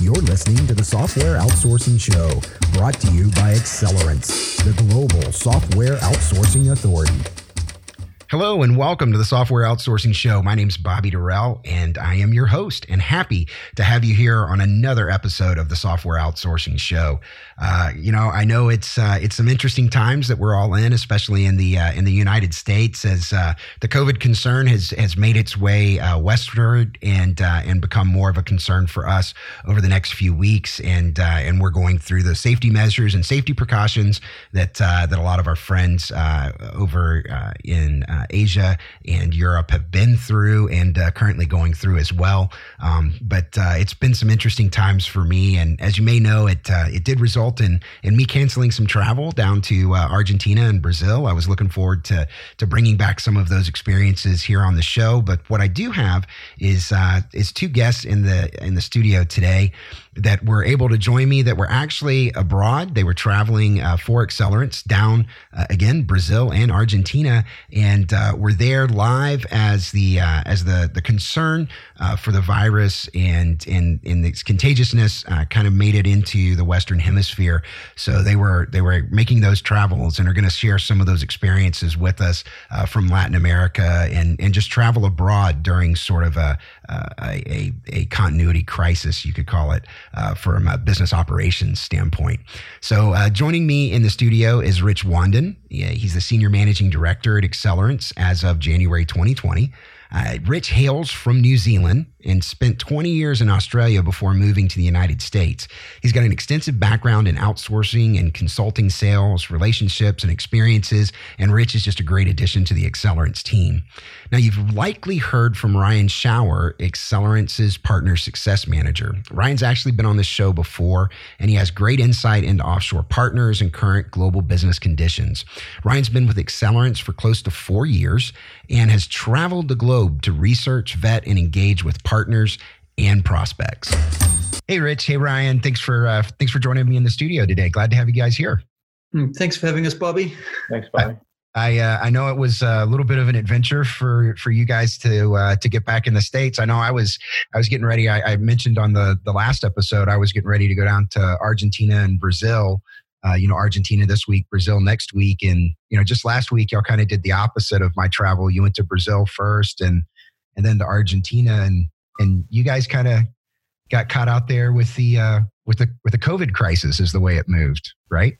You're listening to the Software Outsourcing Show, brought to you by Accelerance, the global software outsourcing authority. Hello and welcome to the Software Outsourcing Show. My name is Bobby Durrell and I am your host and happy to have you here on another episode of the Software Outsourcing Show. Uh, you know, I know it's uh, it's some interesting times that we're all in, especially in the uh, in the United States, as uh, the COVID concern has has made its way uh, westward and uh, and become more of a concern for us over the next few weeks. And and we're going through the safety measures and safety precautions that that a lot of our friends over in uh, Asia and Europe have been through and uh, currently going through as well. Um, but uh, it's been some interesting times for me, and as you may know, it uh, it did result in in me canceling some travel down to uh, Argentina and Brazil. I was looking forward to to bringing back some of those experiences here on the show. But what I do have is is two guests in the in the studio today that were able to join me that were actually abroad. They were traveling uh, for Accelerance down uh, again Brazil and Argentina, and uh, were there live as the uh, as the the concern uh, for the virus and and its contagiousness uh, kind of made it into the Western Hemisphere. So they were they were making those travels and are going to share some of those experiences with us from Latin America and and just travel abroad during sort of a a, a continuity crisis, you could call it uh, from a business operations standpoint. So, uh, joining me in the studio is Rich Wanden. He's the senior managing director at Accelerance as of January 2020. Uh, Rich hails from New Zealand and spent 20 years in Australia before moving to the United States. He's got an extensive background in outsourcing and consulting sales, relationships, and experiences, and Rich is just a great addition to the Accelerance team. Now, you've likely heard from Ryan Schauer, Accelerance's partner success manager. Ryan's actually been on this show before, and he has great insight into offshore partners and current global business conditions. Ryan's been with Accelerance for close to four years and has traveled the globe to research, vet, and engage with partners and prospects. Hey, Rich. Hey, Ryan. Thanks for uh, thanks for joining me in the studio today. Glad to have you guys here. Hmm, thanks for having us, Bobby. Thanks, Bobby. I uh, I know it was a little bit of an adventure for for you guys to uh, to get back in the states. I know I was I was getting ready. I, I, mentioned on the the last episode I was getting ready to go down to Argentina and Brazil. Uh, you know, Argentina this week, Brazil next week, and you know, just last week y'all kind of did the opposite of my travel. You went to Brazil first, and and then to Argentina, and and you guys kind of got caught out there with the uh, with the with the COVID crisis, is the way it moved, right?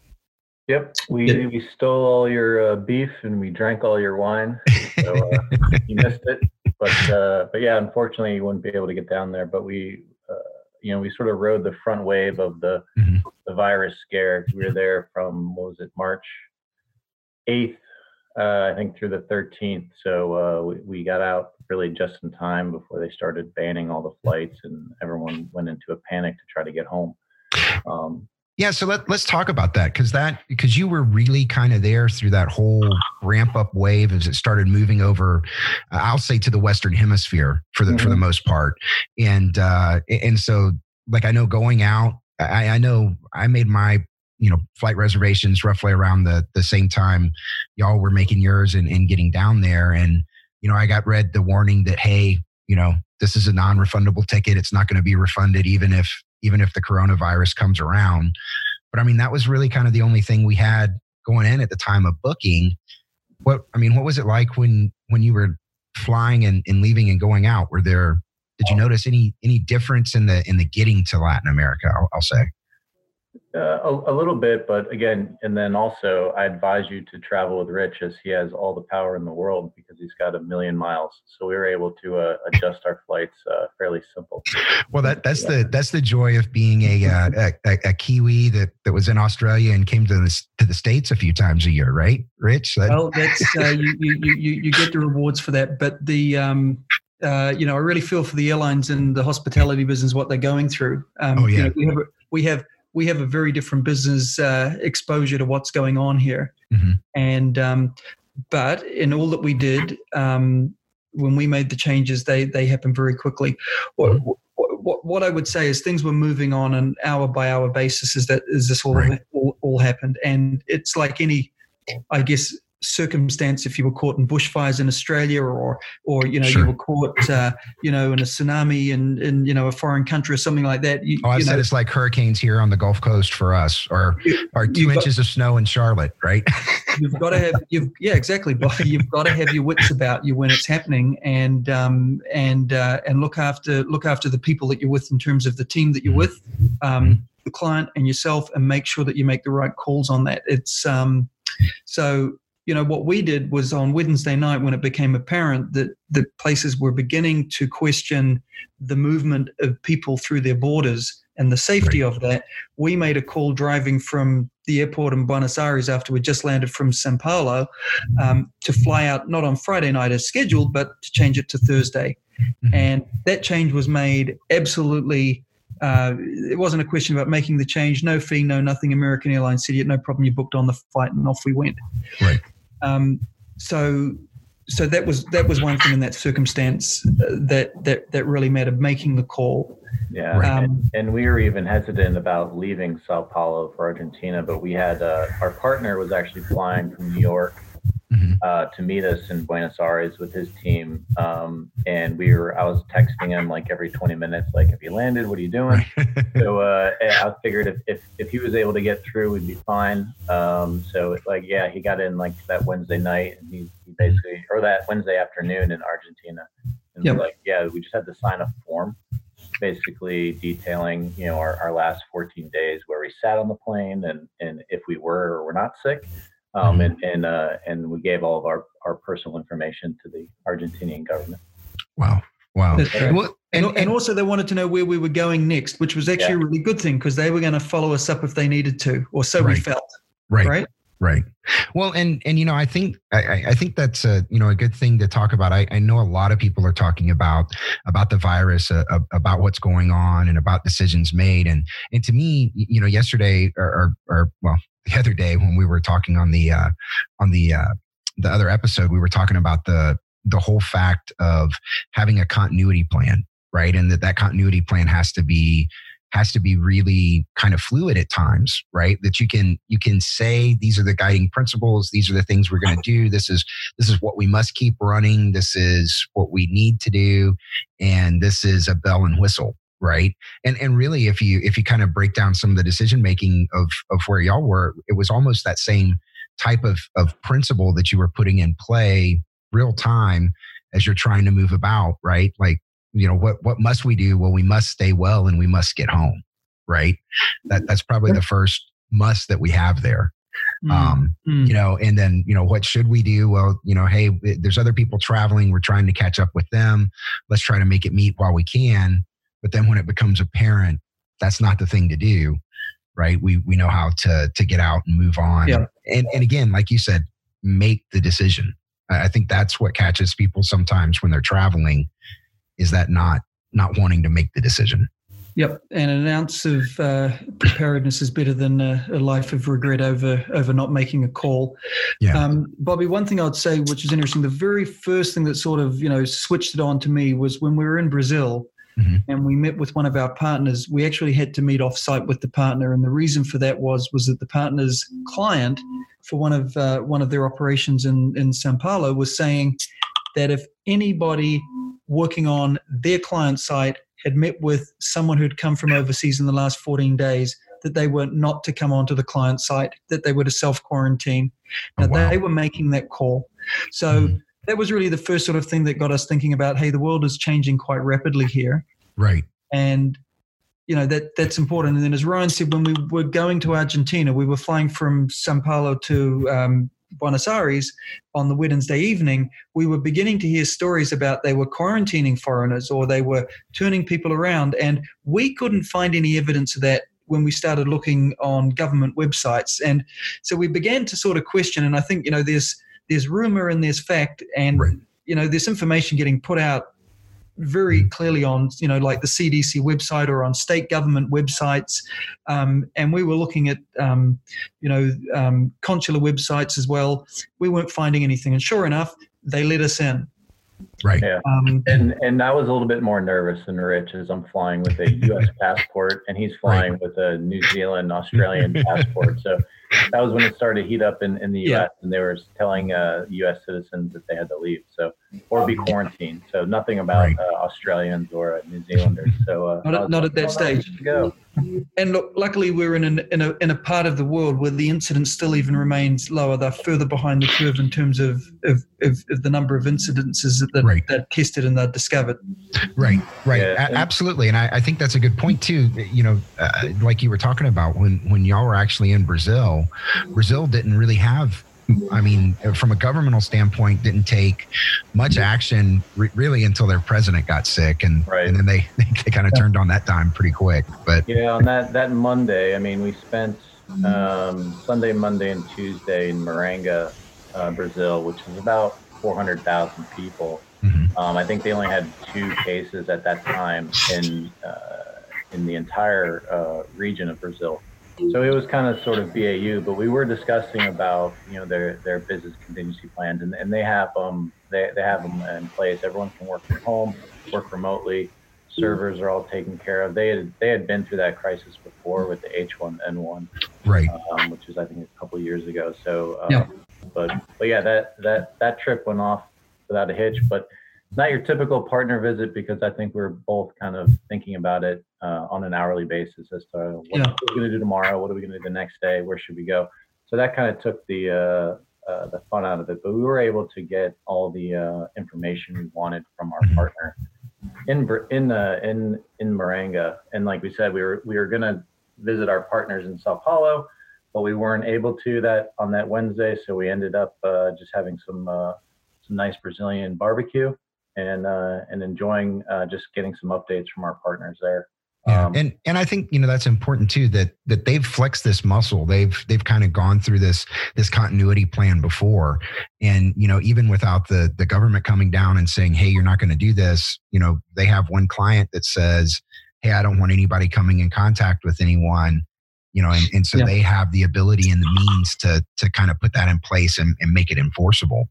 Yep, we we stole all your uh, beef and we drank all your wine. So uh, you missed it, but uh, but yeah, unfortunately, you wouldn't be able to get down there. But we, uh, you know, we sort of rode the front wave of the mm-hmm. the virus scare. We were there from what was it, March eighth, uh, I think, through the thirteenth. So uh, we we got out really just in time before they started banning all the flights, and everyone went into a panic to try to get home. Um, yeah, so let, let's talk about that because that because you were really kind of there through that whole ramp up wave as it started moving over. Uh, I'll say to the Western Hemisphere for the mm-hmm. for the mm-hmm. most part, and uh, and so like I know going out, I, I know I made my you know flight reservations roughly around the the same time y'all were making yours and, and getting down there, and you know I got read the warning that hey you know this is a non-refundable ticket it's not going to be refunded even if even if the coronavirus comes around. But I mean, that was really kind of the only thing we had going in at the time of booking. What I mean, what was it like when when you were flying and, and leaving and going out? Were there did you oh. notice any any difference in the in the getting to Latin America? I'll, I'll say. Uh, a, a, little bit, but again, and then also I advise you to travel with Rich as he has all the power in the world because he's got a million miles. So we were able to uh, adjust our flights uh, fairly simple. Well, that that's yeah. the that's the joy of being a, uh, a, a Kiwi that that was in Australia and came to the to the states a few times a year, right, Rich? That- well, that's uh, you, you you you get the rewards for that, but the um, uh, you know, I really feel for the airlines and the hospitality business what they're going through. Um, oh yeah, you know, we have we have we have a very different business uh, exposure to what's going on here. Mm-hmm. And um, but in all that we did, um, when we made the changes, they they happened very quickly. What, mm-hmm. what, what I would say is things were moving on an hour by hour basis. Is that is this all, right. all all happened? And it's like any, I guess circumstance if you were caught in bushfires in Australia or or you know sure. you were caught uh, you know in a tsunami in in you know a foreign country or something like that. You, oh, I said know, it's like hurricanes here on the Gulf Coast for us, or or two inches got, of snow in Charlotte, right? you've got to have you've yeah exactly, but you've got to have your wits about you when it's happening, and um and uh, and look after look after the people that you're with in terms of the team that you're mm-hmm. with. Um, the client and yourself and make sure that you make the right calls on that it's um so you know what we did was on wednesday night when it became apparent that the places were beginning to question the movement of people through their borders and the safety of that we made a call driving from the airport in buenos aires after we just landed from sao paulo um, to fly out not on friday night as scheduled but to change it to thursday mm-hmm. and that change was made absolutely uh, it wasn't a question about making the change. No fee, no nothing. American Airlines said, "No problem." You booked on the flight, and off we went. Right. Um, so, so that was that was one thing in that circumstance uh, that that that really mattered. Making the call. Yeah, um, and, and, we were even hesitant about leaving Sao Paulo for Argentina, but we had uh, our partner was actually flying from New York. Uh, to meet us in Buenos Aires with his team. Um, and we were, I was texting him like every 20 minutes, like, have you landed? What are you doing? so uh, I figured if, if, if, he was able to get through, we'd be fine. Um, so like, yeah, he got in like that Wednesday night and he, he basically, or that Wednesday afternoon in Argentina. And yep. like, yeah, we just had to sign a form basically detailing you know our, our last 14 days where we sat on the plane and and if we were or were not sick um, mm-hmm. and and uh, and we gave all of our, our personal information to the Argentinian government. Wow. Wow. And, and, and, also, they wanted to know where we were going next, which was actually yeah. a really good thing because they were going to follow us up if they needed to, or so right. we felt. Right. Right. Right. Well, and and you know, I think I, I think that's a you know a good thing to talk about. I, I know a lot of people are talking about about the virus, uh, about what's going on, and about decisions made. And and to me, you know, yesterday or, or, or well, the other day when we were talking on the uh, on the uh, the other episode, we were talking about the the whole fact of having a continuity plan, right? And that that continuity plan has to be has to be really kind of fluid at times right? That you can you can say these are the guiding principles. These are the things we're going to do. This is this is what we must keep running. This is what we need to do. And this is a bell and whistle right? And and really if you if you kind of break down some of the decision making of of where y'all were it was almost that same type of of principle that you were putting in play real time as you're trying to move about right? Like you know what what must we do? Well we must stay well and we must get home right? That that's probably the first must that we have there. Mm um mm. you know and then you know what should we do? Well you know hey there's other people traveling. We're trying to catch up with them. Let's try to make it meet while we can but then when it becomes apparent, that's not the thing to do, right? We we know how to to get out and move on. Yeah. And and again, like you said, make the decision. I think that's what catches people sometimes when they're traveling, is that not not wanting to make the decision. Yep, and an ounce of uh, preparedness is better than a, a, life of regret over over not making a call. Yeah. Um, Bobby, one thing I'd say, which is interesting, the very first thing that sort of you know switched it on to me was when we were in Brazil mm-hmm. and we met with one of our partners. We actually had to meet off site with the partner, and the reason for that was was that the partner's client for one of uh, one of their operations in in Sao Paulo was saying that if anybody working on their client site had met with someone who'd come from overseas in the last 14 days, that they were not to come onto the client site, that they were to self quarantine. Now, oh, wow. they were making that call. So, mm that was really the first sort of thing that got us thinking about hey the world is changing quite rapidly here. Right. And you know that that's important. And then as ryan said when we were going to argentina we were flying from sao paulo to um, buenos aires on the wednesday evening. We were beginning to hear stories about they were quarantining foreigners or they were turning people around. And we couldn't find any evidence of that when we started looking on government websites. And so we began to sort of question. And i think you know there's there's rumor and there's fact, and right. you know there's information getting put out very mm. clearly on you know like the CDC website or on state government websites, um, and we were looking at um, you know um, consular websites as well. We weren't finding anything, and sure enough, they let us in. Right. Yeah. Um, and and I was a little bit more nervous than Rich as I'm flying with a U.S. passport, and he's flying right. with a New Zealand Australian passport. So that was when it started to heat up in, in the U.S. Yeah. and they were telling uh, U.S. citizens that they had to leave, so or be quarantined. So nothing about right. uh, Australians or New Zealanders. So uh, not, at, not at that stage. Go. And look, luckily we're in an, in a in a part of the world where the incidence still even remains lower. They're further behind the curve in terms of of, of, of the number of incidences that right. that tested and they're discovered. Right, right, yeah. a- absolutely. And I, I, think that's a good point too. You know, uh, like you were talking about when when y'all were actually in Brazil, Brazil didn't really have I mean, from a governmental standpoint, didn't take much action re- really until their president got sick, and right. and then they they, they kind of turned on that dime pretty quick. But yeah, on that that Monday, I mean, we spent um, Sunday, Monday, and Tuesday in Maringá, uh, Brazil, which is about 400,000 people. Mm-hmm. Um, I think they only had two cases at that time in uh, in the entire uh, region of Brazil. So it was kind of sort of BAU, but we were discussing about you know their their business contingency plans, and, and they have them they, they have them in place. Everyone can work from home, work remotely. Servers are all taken care of. They had they had been through that crisis before with the H1N1, right? Um, which is I think a couple years ago. So, um, yeah. but but yeah, that that that trip went off without a hitch. But not your typical partner visit because I think we're both kind of thinking about it uh, on an hourly basis as to what yeah. are we going to do tomorrow, what are we going to do the next day, where should we go. So that kind of took the uh, uh, the fun out of it. But we were able to get all the uh, information we wanted from our partner in in uh, in in Maringá. And like we said, we were we were going to visit our partners in Sao Paulo, but we weren't able to that on that Wednesday. So we ended up uh, just having some some nice Brazilian barbecue and uh, and enjoying uh, just getting some updates from our partners there. Yeah. Um, and and I think you know that's important too that that they've flexed this muscle. They've they've kind of gone through this this continuity plan before, and you know even without the the government coming down and saying, hey, you're not going to do this. You know they have one client that says, hey, I don't want anybody coming in contact with anyone. You know, and, and so yeah. they have the ability and the means to to kind of put that in place and, and make it enforceable.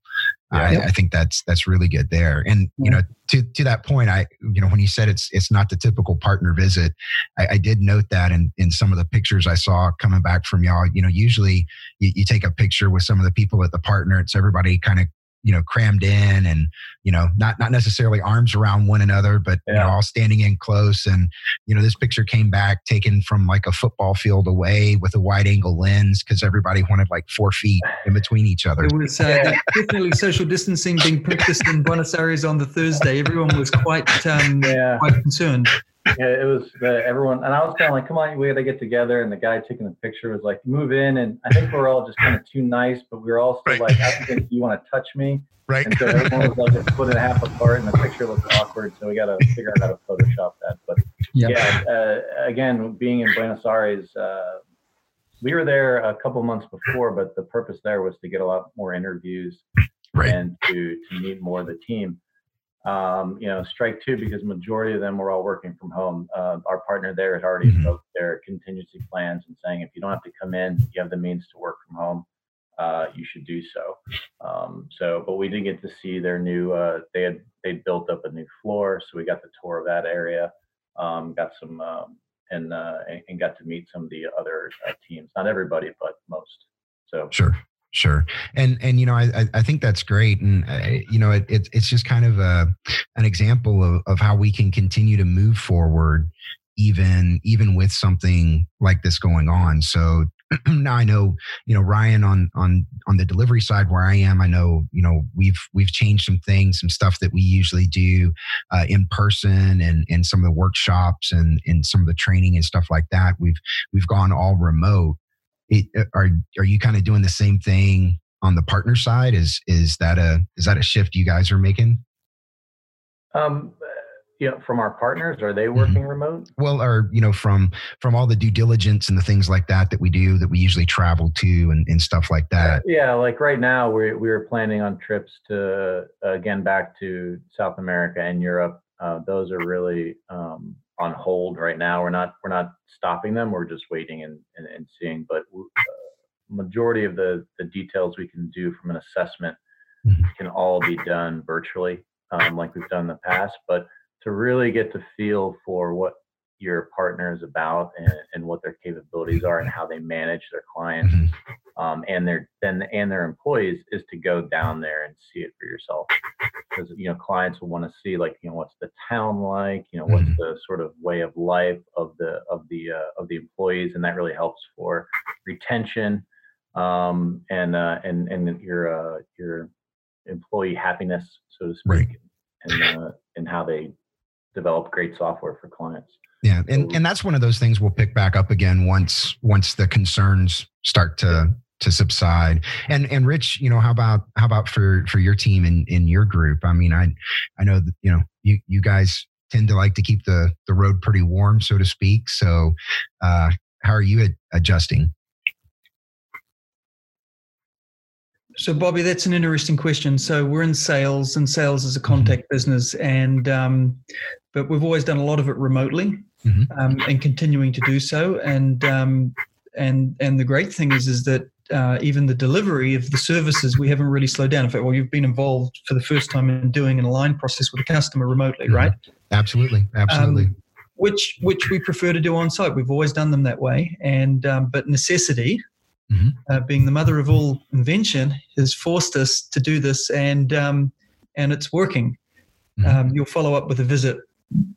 Yeah. I, I, think that's that's really good there. And you know, to to that point, I you know when you said it's it's not the typical partner visit, I, I did note that in in some of the pictures I saw coming back from y'all. You know, usually you, you take a picture with some of the people at the partner. It's everybody kind of you know crammed in and you know not not necessarily arms around one another but yeah. you know all standing in close. And you know this picture came back taken from like a football field away with a wide angle lens because everybody wanted like four feet in between each other. It was uh, definitely social distancing being practiced in buenos aires on the thursday. Everyone was quite um, yeah. quite concerned. yeah, it was uh, everyone, and I was kind of like, "Come on, we got to get together." And the guy taking the picture was like, "Move in," and I think we are all just kind of too nice, but we were all still right. like, "I think you want to touch me." Right. And so everyone was like a foot and a half apart, and the picture looked awkward. So we got to figure out how to Photoshop that. But yeah, yeah uh, again, being in Buenos Aires, uh, we were there a couple months before, but the purpose there was to get a lot more interviews right. and to to meet more of the team um, you know, strike two because majority of them were all working from home. Uh, our partner there had already mm-hmm. invoked their contingency plans and saying if you don't have to come in, you have the means to work from home. Uh, you should do so. Um, so, but we did get to see their new. Uh, they had they built up a new floor, so we got the tour of that area. Um, got some um, and, uh, and got to meet some of the other uh, teams. Not everybody, but most. So sure. Sure, and and you know I I think that's great, and uh, you know it, it, it's just kind of a an example of of how we can continue to move forward, even even with something like this going on. So now I know you know Ryan on on on the delivery side where I am. I know you know we've we've changed some things, some stuff that we usually do uh, in person, and and some of the workshops and and some of the training and stuff like that. We've we've gone all remote it, uh, are are you kind of doing the same thing on the partner side? Is is that a is that a shift you guys are making? Um, you know, from our partners, are they working mm-hmm. remote? Well, or you know, from from all the due diligence and the things like that that we do that we usually travel to and, and stuff like that. Yeah, like right now we we are planning on trips to again back to South America and Europe. Uh, those are really um, on hold right now. We're not we're not stopping them. We're just waiting and, and, and seeing. But uh, majority of the the details we can do from an assessment mm-hmm. can all be done virtually, um, like we've done in the past. But to really get to feel for what your partners about and, and, what their capabilities are and how they manage their clients mm-hmm. um, and their then and their employees is to go down there and see it for yourself because you know clients will want to see like you know what's the town like you know what's mm-hmm. the sort of way of life of the of the uh, of the employees and that really helps for retention um, and uh, and and your uh, your employee happiness so to speak right. and uh, and how they develop great software for clients. Yeah, and and that's one of those things we'll pick back up again once once the concerns start to to subside. And and Rich, you know, how about how about for for your team in in your group? I mean, I I know that, you know you you guys tend to like to keep the the road pretty warm, so to speak. So, uh, how are you adjusting? So, Bobby, that's an interesting question. So, we're in sales, and sales is a contact mm-hmm. business, and um, but we've always done a lot of it remotely, mm-hmm. um, and continuing to do so. And um, and and the great thing is, is that uh, even the delivery of the services, we haven't really slowed down. In fact, well, you've been involved for the first time in doing an aligned process with a customer remotely, mm-hmm. right? Absolutely, absolutely. Um, which which we prefer to do on site. We've always done them that way, and um, but necessity mm-hmm. uh, being the mother of all invention, has forced us to do this, and um, and it's working. Mm-hmm. Um, you'll follow up with a visit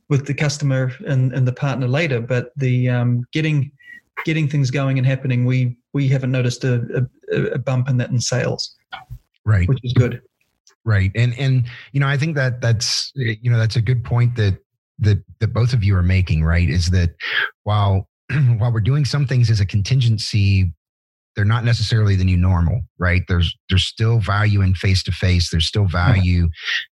with the customer and, and the partner later, but the um, getting getting things going and happening, we we haven't noticed a, a, a bump in that in sales, right? Which is good, right? And and you know, I think that that's you know that's a good point that that that both of you are making, right? Is that while while we're doing some things as a contingency they're not necessarily the new normal right? There's there's still value in face to face there's still value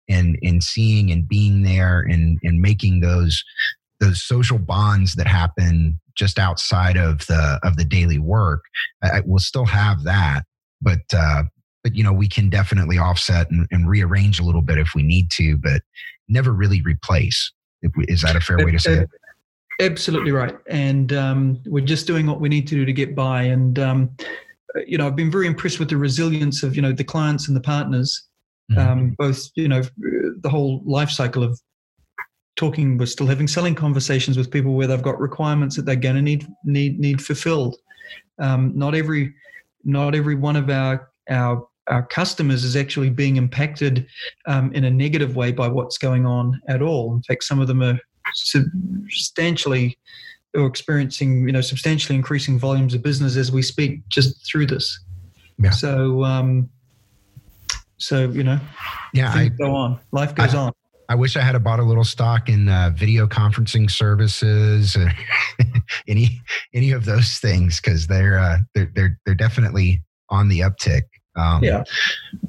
in in seeing and being there and and making those those social bonds that happen just outside of the of the daily work. I, we'll still have that but uh but you know we can definitely offset and, and rearrange a little bit if we need to but never really replace. Is that a fair way to say it Absolutely right. And um, we're just doing what we need to do to get by. And, um, you know, I've been very impressed with the resilience of, you know, the clients and the partners, mm-hmm. um, both, you know, the whole life cycle of talking, we're still having selling conversations with people where they've got requirements that they're going to need, need, need fulfilled. Um, not every, not every one of our, our, our customers is actually being impacted um, in a negative way by what's going on at all. In fact, some of them are substantially or experiencing you know substantially increasing volumes of business as we speak just through this yeah. so um so you know yeah I, go on life goes I, on I wish I had bought a little stock in uh, video conferencing services, or any any of those things, because they're, uh, they're they're they're definitely on the uptick. Um, yeah.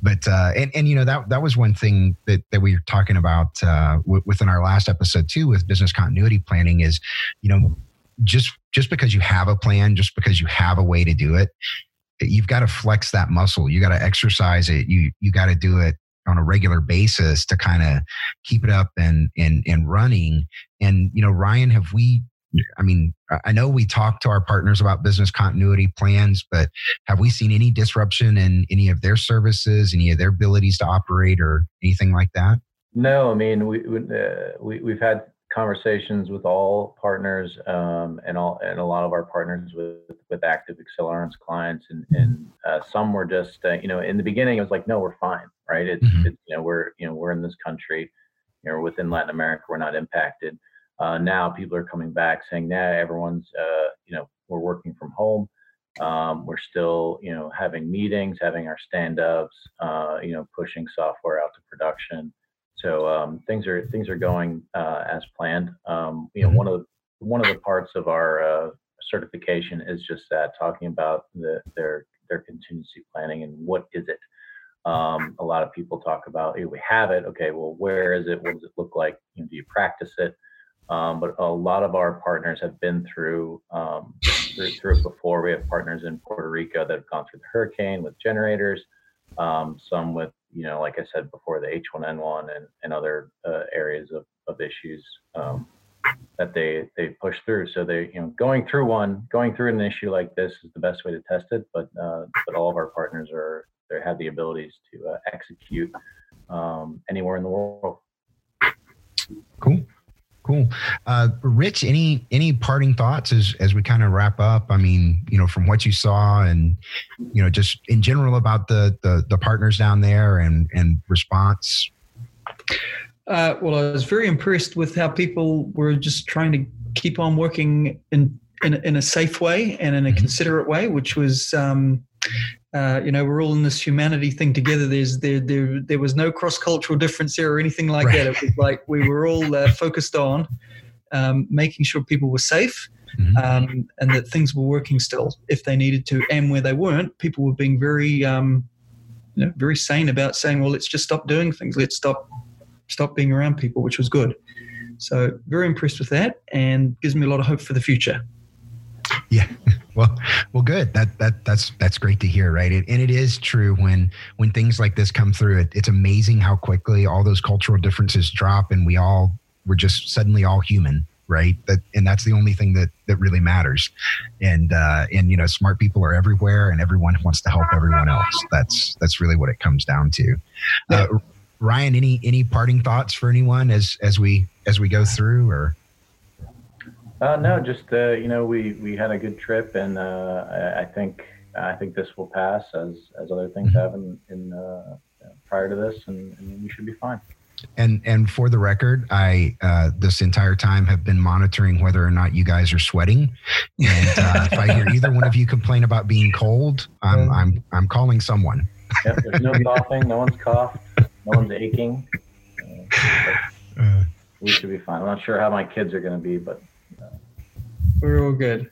But uh, and and you know that that was one thing that that we were talking about uh, w- within our last episode too with business continuity planning is, you know, just just because you have a plan, just because you have a way to do it, you've got to flex that muscle. You got to exercise it. You you got to do it on a regular basis to kind of keep it up and and and running. And you know, Ryan, have we I mean, I know we talk to our partners about business continuity plans, but have we seen any disruption in any of their services, any of their abilities to operate, or anything like that? No, I mean, we, uh, we we've had conversations with all partners um, and all and a lot of our partners with with active Accelerance clients and and uh, some were just uh, you know in the beginning it was like no we're fine right it's, mm-hmm. it's you know we're you know we're in this country you know within Latin America we're not impacted uh, now people are coming back saying, "Nah, everyone's uh, you know we're working from home. Um, we're still you know having meetings, having our stand-ups, uh, you know pushing software out to production. So um, things are things are going uh, as planned. Um, you know one of the one of the parts of our uh, certification is just that talking about the, their their contingency planning and what is it. Um, a lot of people talk about, hey, we have it. Okay, well, where is it? What does it look like? You know, do you practice it? Um, but a lot of our partners have been through, um, through, through it before. We have partners in Puerto Rico that have gone through the hurricane with generators. Um, some with, you know, like I said before, the H1N1 and, and other uh, areas of, of issues um, that they they push through. So they, you know, going through one, going through an issue like this is the best way to test it. But uh, but all of our partners are they have the abilities to uh, execute um, anywhere in the world. Cool. Cool. Uh, Rich, any any parting thoughts as as we kind of wrap up? I mean, you know, from what you saw and you know, just in general about the the, the partners down there and and response. Uh, well, I was very impressed with how people were just trying to keep on working in in, in a safe way and in a mm-hmm. considerate way, which was. Um, uh, you know, we're all in this humanity thing together. There's there there there was no cross cultural difference here or anything like right. that. It was like we were all uh, focused on um, making sure people were safe mm-hmm. um, and that things were working still if they needed to, and where they weren't, people were being very um, you know very sane about saying, well, let's just stop doing things. Let's stop stop being around people, which was good. So very impressed with that, and gives me a lot of hope for the future. Yeah. Well, well, good. That that that's that's great to hear, right? It, and it is true when when things like this come through. It, it's amazing how quickly all those cultural differences drop, and we all we're just suddenly all human, right? That and that's the only thing that that really matters. And uh, and you know, smart people are everywhere, and everyone wants to help everyone else. That's that's really what it comes down to. Uh, Ryan, any any parting thoughts for anyone as as we as we go through, or uh, no, just uh, you know, we we had a good trip, and uh, I, I, think I think this will pass as as other things mm-hmm. have in, in uh, prior to this, and, and, we should be fine. And and for the record, I uh, this entire time have been monitoring whether or not you guys are sweating. And uh, if I hear either one of you complain about being cold, I'm I'm I'm calling someone. Yep, there's no coughing. No one's coughed. No one's aching. we should be fine. I'm not sure how my kids are going to be, but we're all good.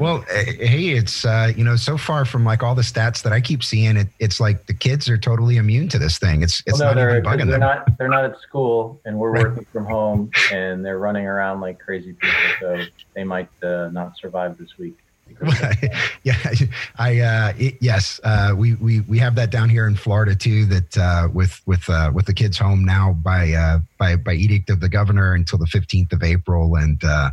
Well, eh, hey, it's uh, you know so far from like all the stats that I keep seeing, it, it's like the kids are totally immune to this thing. It's it's well, no, not even bugging they're them. Not they're not at school, and we're right. working from home, and they're running around like crazy people. So they might uh, not survive this week. yeah, I uh, it, yes, uh, we we we have that down here in Florida too. That uh, with with uh, with the kids home now by uh, by by edict of the governor until the fifteenth of April, and uh,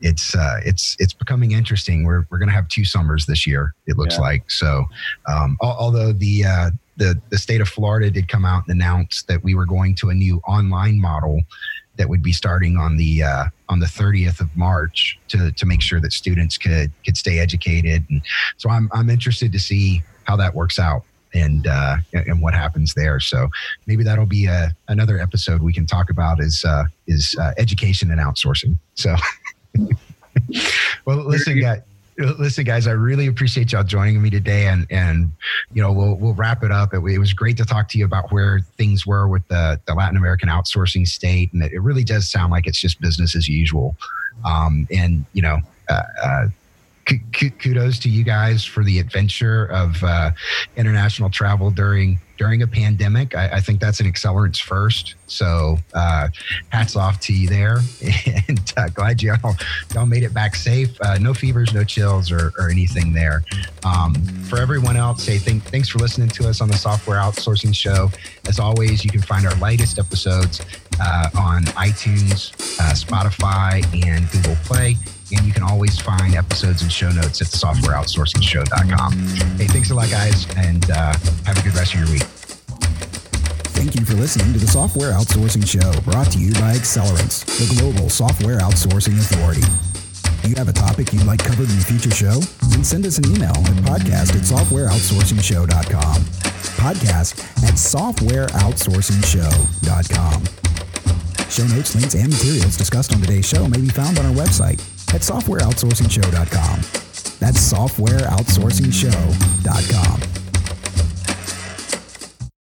it's uh, it's it's becoming interesting. We're we're going to have two summers this year. It looks yeah. like so. Um, although the uh, the the state of Florida did come out and announce that we were going to a new online model that would be starting on the uh, on the 30th of March to to make sure that students could could stay educated. And so I'm I'm interested to see how that works out and uh, and what happens there. So maybe that'll be a, another episode we can talk about is uh, is uh, education and outsourcing. So. well, listen, guys. Listen, guys, I really appreciate y'all joining me today, and and you know we'll we'll wrap it up. It, it was great to talk to you about where things were with the the Latin American outsourcing state, and it, really does sound like it's just business as usual. Um, and you know, uh, uh, kudos to you guys for the adventure of uh, international travel during during a pandemic. I, I, think that's an Accelerance first. So uh, hats off to you there, and uh, glad y'all y'all made it back safe. Uh, no fevers, no chills, or, or anything there. Um, for everyone else, say th- thanks for listening to us on the Software Outsourcing Show. As always, you can find our latest episodes uh, on iTunes, uh, Spotify, and Google Play. And you can always find episodes and show notes at softwareoutsourcingshow.com. Hey, thanks a lot, guys, and uh, have a good rest of your week. Thank you for listening to the Software Outsourcing Show, brought to you by Accelerance, the global software outsourcing authority. Do you have a topic you'd like covered in a future show? Then send us an email at podcast at softwareoutsourcingshow.com. Podcast at softwareoutsourcingshow.com. Show notes, links, and materials discussed on today's show may be found on our website at softwareoutsourcingshow.com. That's softwareoutsourcingshow.com.